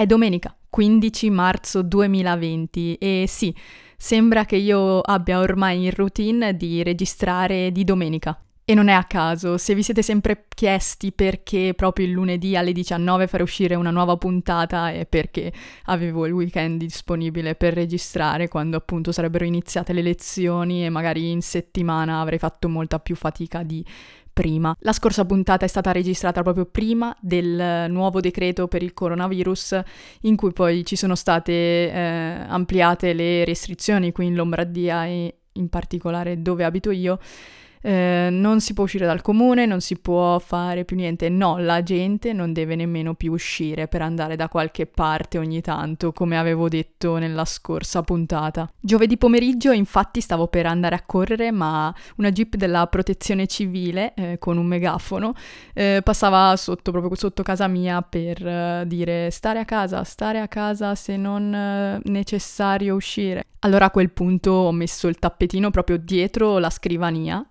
È domenica 15 marzo 2020 e sì, sembra che io abbia ormai in routine di registrare di domenica. E non è a caso, se vi siete sempre chiesti perché proprio il lunedì alle 19 fare uscire una nuova puntata è perché avevo il weekend disponibile per registrare quando appunto sarebbero iniziate le lezioni e magari in settimana avrei fatto molta più fatica di prima. La scorsa puntata è stata registrata proprio prima del nuovo decreto per il coronavirus, in cui poi ci sono state eh, ampliate le restrizioni qui in Lombardia e in particolare dove abito io eh, non si può uscire dal comune, non si può fare più niente. No, la gente non deve nemmeno più uscire per andare da qualche parte ogni tanto, come avevo detto nella scorsa puntata. Giovedì pomeriggio, infatti, stavo per andare a correre, ma una jeep della protezione civile eh, con un megafono eh, passava sotto, proprio sotto casa mia per eh, dire stare a casa, stare a casa se non eh, necessario uscire. Allora a quel punto ho messo il tappetino proprio dietro la scrivania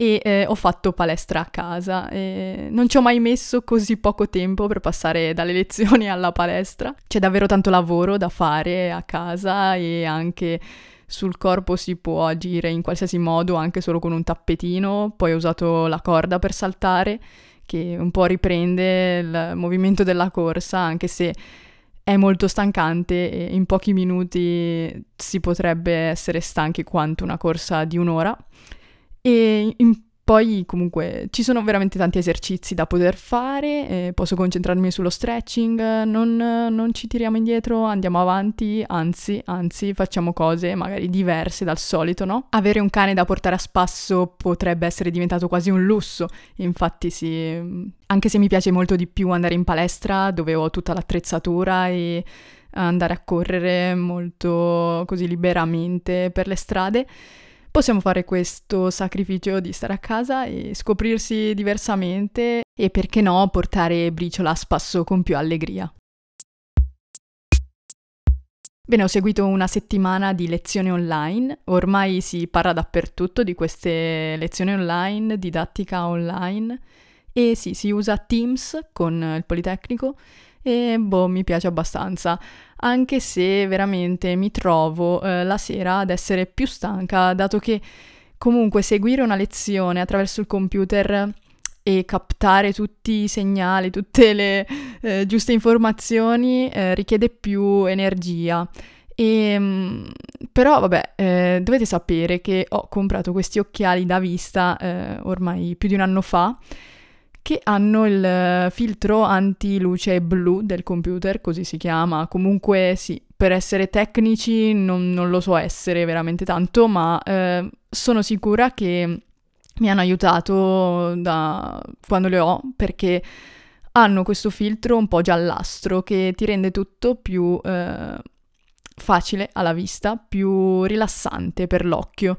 e eh, ho fatto palestra a casa. E non ci ho mai messo così poco tempo per passare dalle lezioni alla palestra. C'è davvero tanto lavoro da fare a casa e anche sul corpo si può agire in qualsiasi modo, anche solo con un tappetino. Poi ho usato la corda per saltare, che un po' riprende il movimento della corsa, anche se è molto stancante e in pochi minuti si potrebbe essere stanchi quanto una corsa di un'ora. E in poi comunque ci sono veramente tanti esercizi da poter fare, eh, posso concentrarmi sullo stretching, non, non, ci tiriamo indietro, andiamo avanti, anzi, anzi facciamo cose magari diverse dal solito, no? Avere un cane da portare a spasso potrebbe essere diventato quasi un lusso, infatti sì, anche se mi piace molto di più andare in palestra dove ho tutta l'attrezzatura e andare a correre molto così liberamente per le strade, possiamo fare questo sacrificio di stare a casa e scoprirsi diversamente e perché no portare briciola a spasso con più allegria. Bene, ho seguito una settimana di lezioni online, ormai si parla dappertutto di queste lezioni online, didattica online. E sì, si usa Teams con il Politecnico e boh, mi piace abbastanza, anche se veramente mi trovo eh, la sera ad essere più stanca, dato che comunque seguire una lezione attraverso il computer e captare tutti i segnali, tutte le eh, giuste informazioni eh, richiede più energia. E, ehm, però vabbè, eh, dovete sapere che ho comprato questi occhiali da vista eh, ormai più di un anno fa che hanno il eh, filtro anti-luce blu del computer, così si chiama. Comunque sì, per essere tecnici non, non lo so essere veramente tanto, ma eh, sono sicura che mi hanno aiutato da quando le ho perché hanno questo filtro un po' giallastro che ti rende tutto più eh, facile alla vista, più rilassante per l'occhio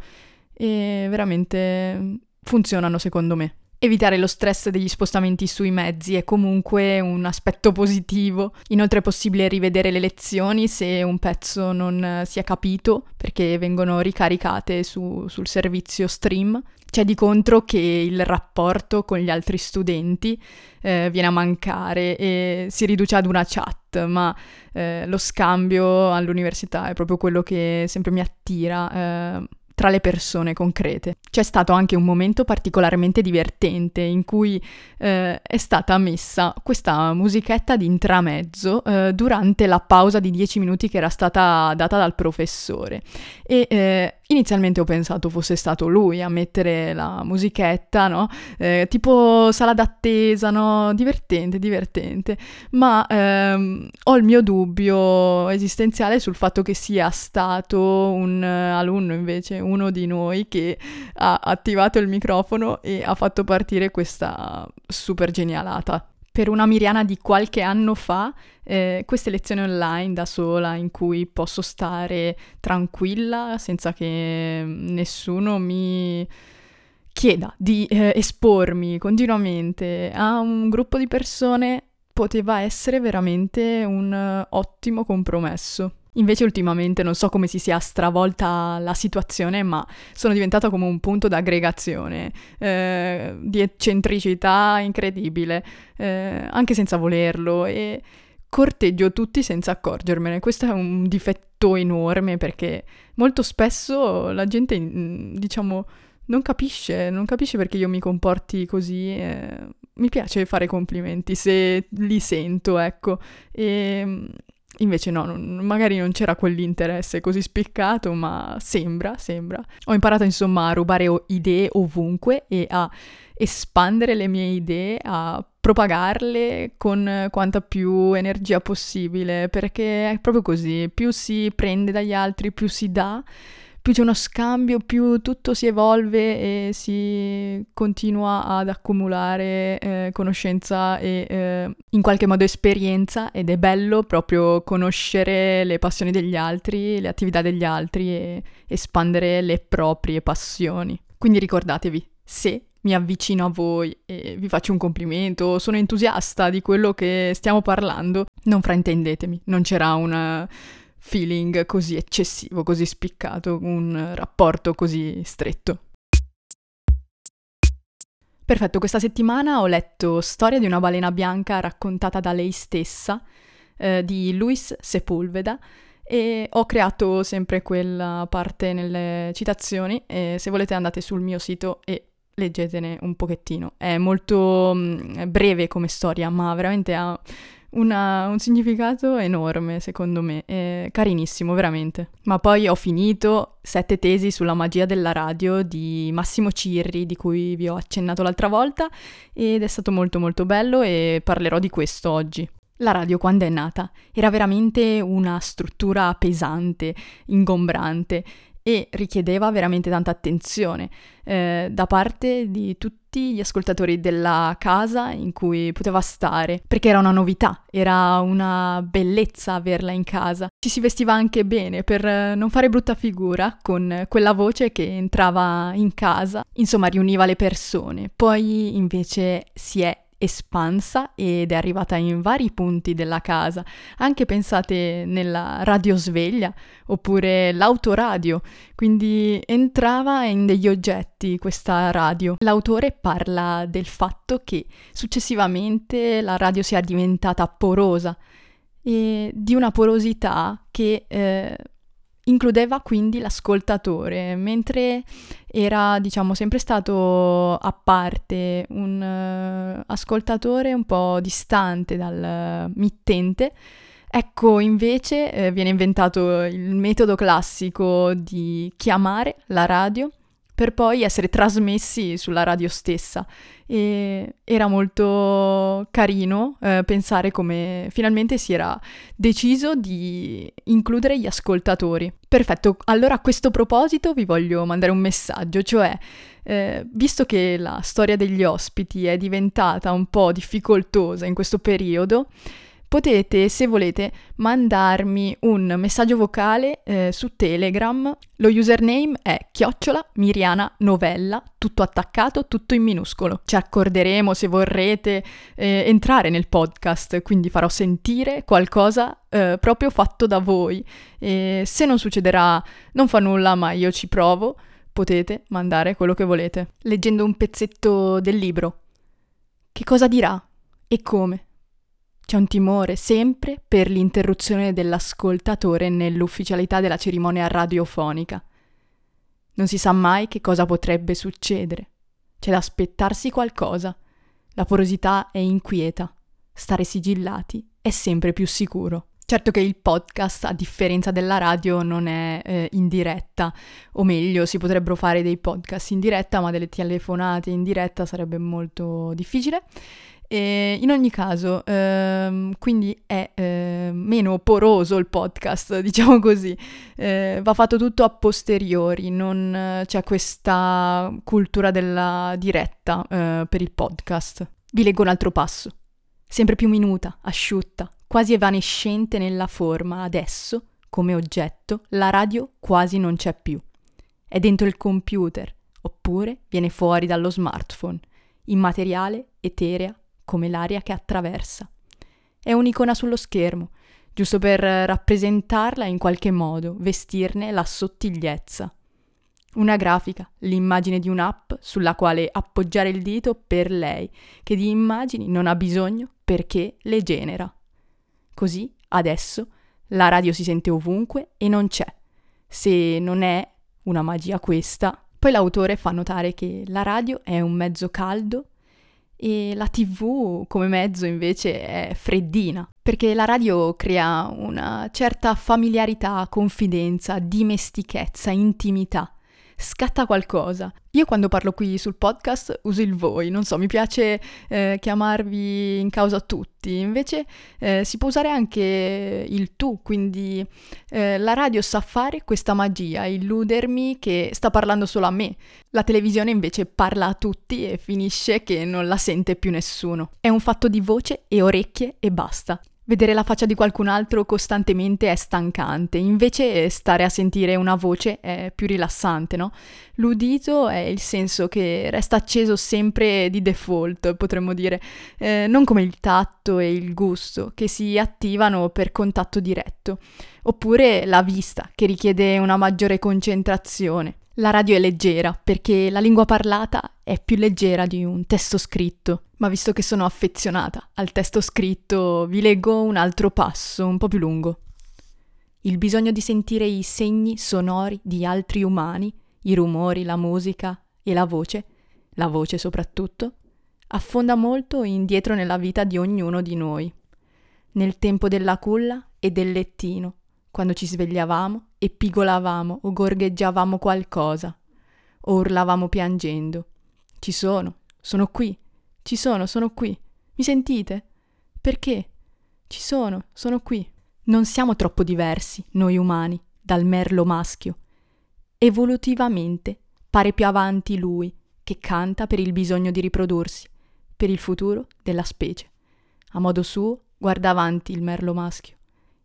e veramente funzionano secondo me. Evitare lo stress degli spostamenti sui mezzi è comunque un aspetto positivo. Inoltre è possibile rivedere le lezioni se un pezzo non si è capito perché vengono ricaricate su, sul servizio stream. C'è di contro che il rapporto con gli altri studenti eh, viene a mancare e si riduce ad una chat, ma eh, lo scambio all'università è proprio quello che sempre mi attira. Eh, tra le persone concrete. C'è stato anche un momento particolarmente divertente in cui eh, è stata messa questa musichetta di intramezzo eh, durante la pausa di 10 minuti che era stata data dal professore e eh, inizialmente ho pensato fosse stato lui a mettere la musichetta, no? Eh, tipo sala d'attesa, no? Divertente, divertente, ma ehm, ho il mio dubbio esistenziale sul fatto che sia stato un alunno invece, uno di noi che ha attivato il microfono e ha fatto partire questa super genialata. Per una Miriana di qualche anno fa, eh, queste lezioni online da sola in cui posso stare tranquilla senza che nessuno mi chieda di eh, espormi continuamente a un gruppo di persone poteva essere veramente un ottimo compromesso. Invece ultimamente non so come si sia stravolta la situazione, ma sono diventata come un punto d'aggregazione, eh, di eccentricità incredibile, eh, anche senza volerlo. E corteggio tutti senza accorgermene. Questo è un difetto enorme perché molto spesso la gente, mm, diciamo, non capisce, non capisce perché io mi comporti così. Eh, mi piace fare complimenti se li sento, ecco. E mm, invece no, non, magari non c'era quell'interesse così spiccato, ma sembra, sembra. Ho imparato insomma a rubare idee ovunque e a espandere le mie idee, a propagarle con quanta più energia possibile, perché è proprio così, più si prende dagli altri, più si dà più c'è uno scambio, più tutto si evolve e si continua ad accumulare eh, conoscenza e eh, in qualche modo esperienza ed è bello proprio conoscere le passioni degli altri, le attività degli altri e espandere le proprie passioni. Quindi ricordatevi, se mi avvicino a voi e vi faccio un complimento, sono entusiasta di quello che stiamo parlando, non fraintendetemi, non c'era una feeling così eccessivo, così spiccato, un rapporto così stretto. Perfetto, questa settimana ho letto Storia di una balena bianca raccontata da lei stessa, eh, di Luis Sepulveda, e ho creato sempre quella parte nelle citazioni e se volete andate sul mio sito e leggetene un pochettino. È molto mh, mm, breve come storia, ma veramente ha una, un significato enorme, secondo me, è carinissimo, veramente. Ma poi ho finito Sette tesi sulla magia della radio di Massimo Cirri, di cui vi ho accennato l'altra volta, ed è stato molto molto bello e parlerò di questo oggi. La radio quando è nata era veramente una struttura pesante, ingombrante e richiedeva veramente tanta attenzione eh, da parte di tutti gli ascoltatori della casa in cui poteva stare, perché era una novità, era una bellezza averla in casa. Ci si vestiva anche bene per non fare brutta figura con quella voce che entrava in casa, insomma riuniva le persone. Poi invece si è espansa ed è arrivata in vari punti della casa, anche pensate nella radiosveglia oppure l'autoradio, quindi entrava in degli oggetti questa radio. L'autore parla del fatto che successivamente la radio sia diventata porosa e di una porosità che eh, includeva quindi l'ascoltatore, mentre era, diciamo, sempre stato a parte, un uh, ascoltatore un po' distante dal mittente. Ecco, invece eh, viene inventato il metodo classico di chiamare la radio per poi essere trasmessi sulla radio stessa. E era molto carino eh, pensare come finalmente si era deciso di includere gli ascoltatori. Perfetto, allora a questo proposito vi voglio mandare un messaggio, cioè eh, visto che la storia degli ospiti è diventata un po' difficoltosa in questo periodo, potete, se volete, mandarmi un messaggio vocale eh, su Telegram. Lo username è chiocciola Miriana Novella, tutto attaccato, tutto in minuscolo. Ci accorderemo se vorrete eh, entrare nel podcast, quindi farò sentire qualcosa eh, proprio fatto da voi. E se non succederà, non fa nulla, ma io ci provo. Potete mandare quello che volete. Leggendo un pezzetto del libro. Che cosa dirà? E come? C'è un timore sempre per l'interruzione dell'ascoltatore nell'ufficialità della cerimonia radiofonica. Non si sa mai che cosa potrebbe succedere. C'è da aspettarsi qualcosa. La porosità è inquieta. Stare sigillati è sempre più sicuro. Certo che il podcast, a differenza della radio, non è eh, in diretta, o meglio, si potrebbero fare dei podcast in diretta, ma delle telefonate in diretta sarebbe molto difficile. E in ogni caso, ehm, quindi è eh, meno poroso il podcast, diciamo così, eh, va fatto tutto a posteriori, non eh, c'è questa cultura della diretta eh, per il podcast. Vi leggo un altro passo, sempre più minuta, asciutta, quasi evanescente nella forma, adesso, come oggetto, la radio quasi non c'è più. È dentro il computer, oppure viene fuori dallo smartphone, immateriale, eterea, come l'aria che attraversa. È un'icona sullo schermo, giusto per rappresentarla in qualche modo, vestirne la sottigliezza. Una grafica, l'immagine di un'app sulla quale appoggiare il dito per lei, che di immagini non ha bisogno perché le genera. Così, adesso, la radio si sente ovunque e non c'è. Se non è una magia questa. Poi l'autore fa notare che la radio è un mezzo caldo e la tv come mezzo invece è freddina, perché la radio crea una certa familiarità, confidenza, dimestichezza, intimità scatta qualcosa. Io quando parlo qui sul podcast uso il voi, non so, mi piace eh, chiamarvi in causa tutti, invece eh, si può usare anche il tu, quindi eh, la radio sa fare questa magia, illudermi che sta parlando solo a me. La televisione invece parla a tutti e finisce che non la sente più nessuno. È un fatto di voce e orecchie e basta. Vedere la faccia di qualcun altro costantemente è stancante, invece stare a sentire una voce è più rilassante, no? L'udito è il senso che resta acceso sempre di default, potremmo dire, eh, non come il tatto e il gusto, che si attivano per contatto diretto, oppure la vista, che richiede una maggiore concentrazione. La radio è leggera perché la lingua parlata è più leggera di un testo scritto, ma visto che sono affezionata al testo scritto, vi leggo un altro passo un po' più lungo. Il bisogno di sentire i segni sonori di altri umani, i rumori, la musica e la voce, la voce soprattutto, affonda molto indietro nella vita di ognuno di noi. Nel tempo della culla e del lettino, quando ci svegliavamo e pigolavamo o gorgheggiavamo qualcosa, o urlavamo piangendo. Ci sono, sono qui, ci sono, sono qui. Mi sentite? Perché? Ci sono, sono qui. Non siamo troppo diversi, noi umani, dal merlo maschio. Evolutivamente pare più avanti lui, che canta per il bisogno di riprodursi, per il futuro della specie. A modo suo guarda avanti il merlo maschio,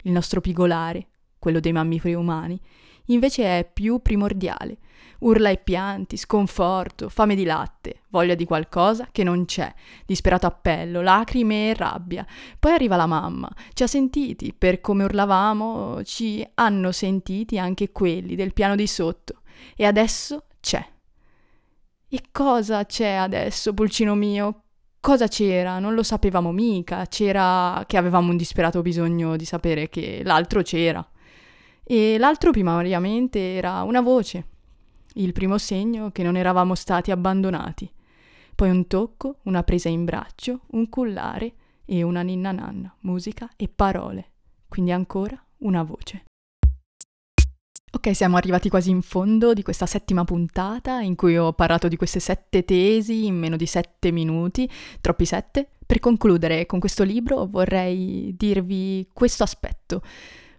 il nostro pigolare, quello dei mammiferi umani, invece è più primordiale. Urla e pianti, sconforto, fame di latte, voglia di qualcosa che non c'è, disperato appello, lacrime e rabbia. Poi arriva la mamma, ci ha sentiti, per come urlavamo, ci hanno sentiti anche quelli del piano di sotto. E adesso c'è. E cosa c'è adesso, pulcino mio? Cosa c'era? Non lo sapevamo mica, c'era che avevamo un disperato bisogno di sapere che l'altro c'era e l'altro primariamente era una voce, il primo segno che non eravamo stati abbandonati, poi un tocco, una presa in braccio, un cullare e una ninna nanna, musica e parole, quindi ancora una voce. Ok, siamo arrivati quasi in fondo di questa settima puntata in cui ho parlato di queste sette tesi in meno di sette minuti, troppi sette. Per concludere con questo libro vorrei dirvi questo aspetto.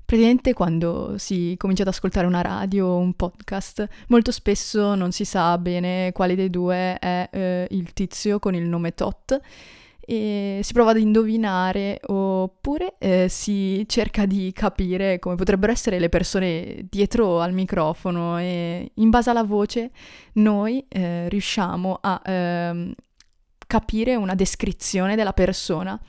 Praticamente quando si comincia ad ascoltare una radio o un podcast, molto spesso non si sa bene quale dei due è eh, il tizio con il nome Tot e si prova ad indovinare oppure eh, si cerca di capire come potrebbero essere le persone dietro al microfono e in base alla voce noi eh, riusciamo a ehm, capire una descrizione della persona.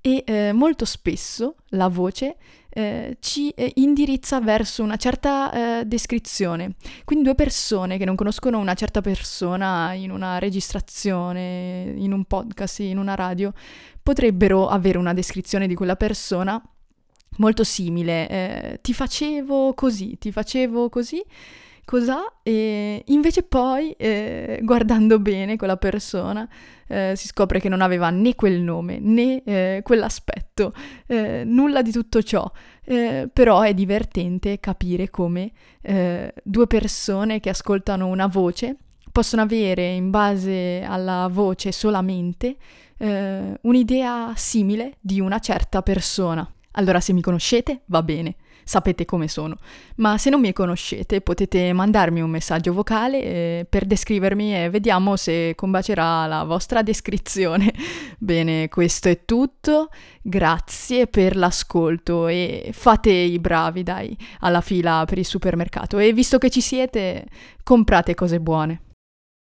E eh, molto spesso la voce eh, ci eh, indirizza verso una certa eh, descrizione. Quindi due persone che non conoscono una certa persona in una registrazione, in un podcast, in una radio, potrebbero avere una descrizione di quella persona molto simile. Eh, ti facevo così, ti facevo così cos'ha e invece poi eh, guardando bene quella persona eh, si scopre che non aveva né quel nome né eh, quell'aspetto, eh, nulla di tutto ciò, eh, però è divertente capire come eh, due persone che ascoltano una voce possono avere in base alla voce solamente un'idea simile di una certa persona. Allora se mi conoscete va bene, sapete come sono. Ma se non mi conoscete potete mandarmi un messaggio vocale eh, per descrivermi e vediamo se combacerà la vostra descrizione. Bene, questo è tutto. Grazie per l'ascolto e fate i bravi, dai, alla fila per il supermercato. E visto che ci siete, comprate cose buone.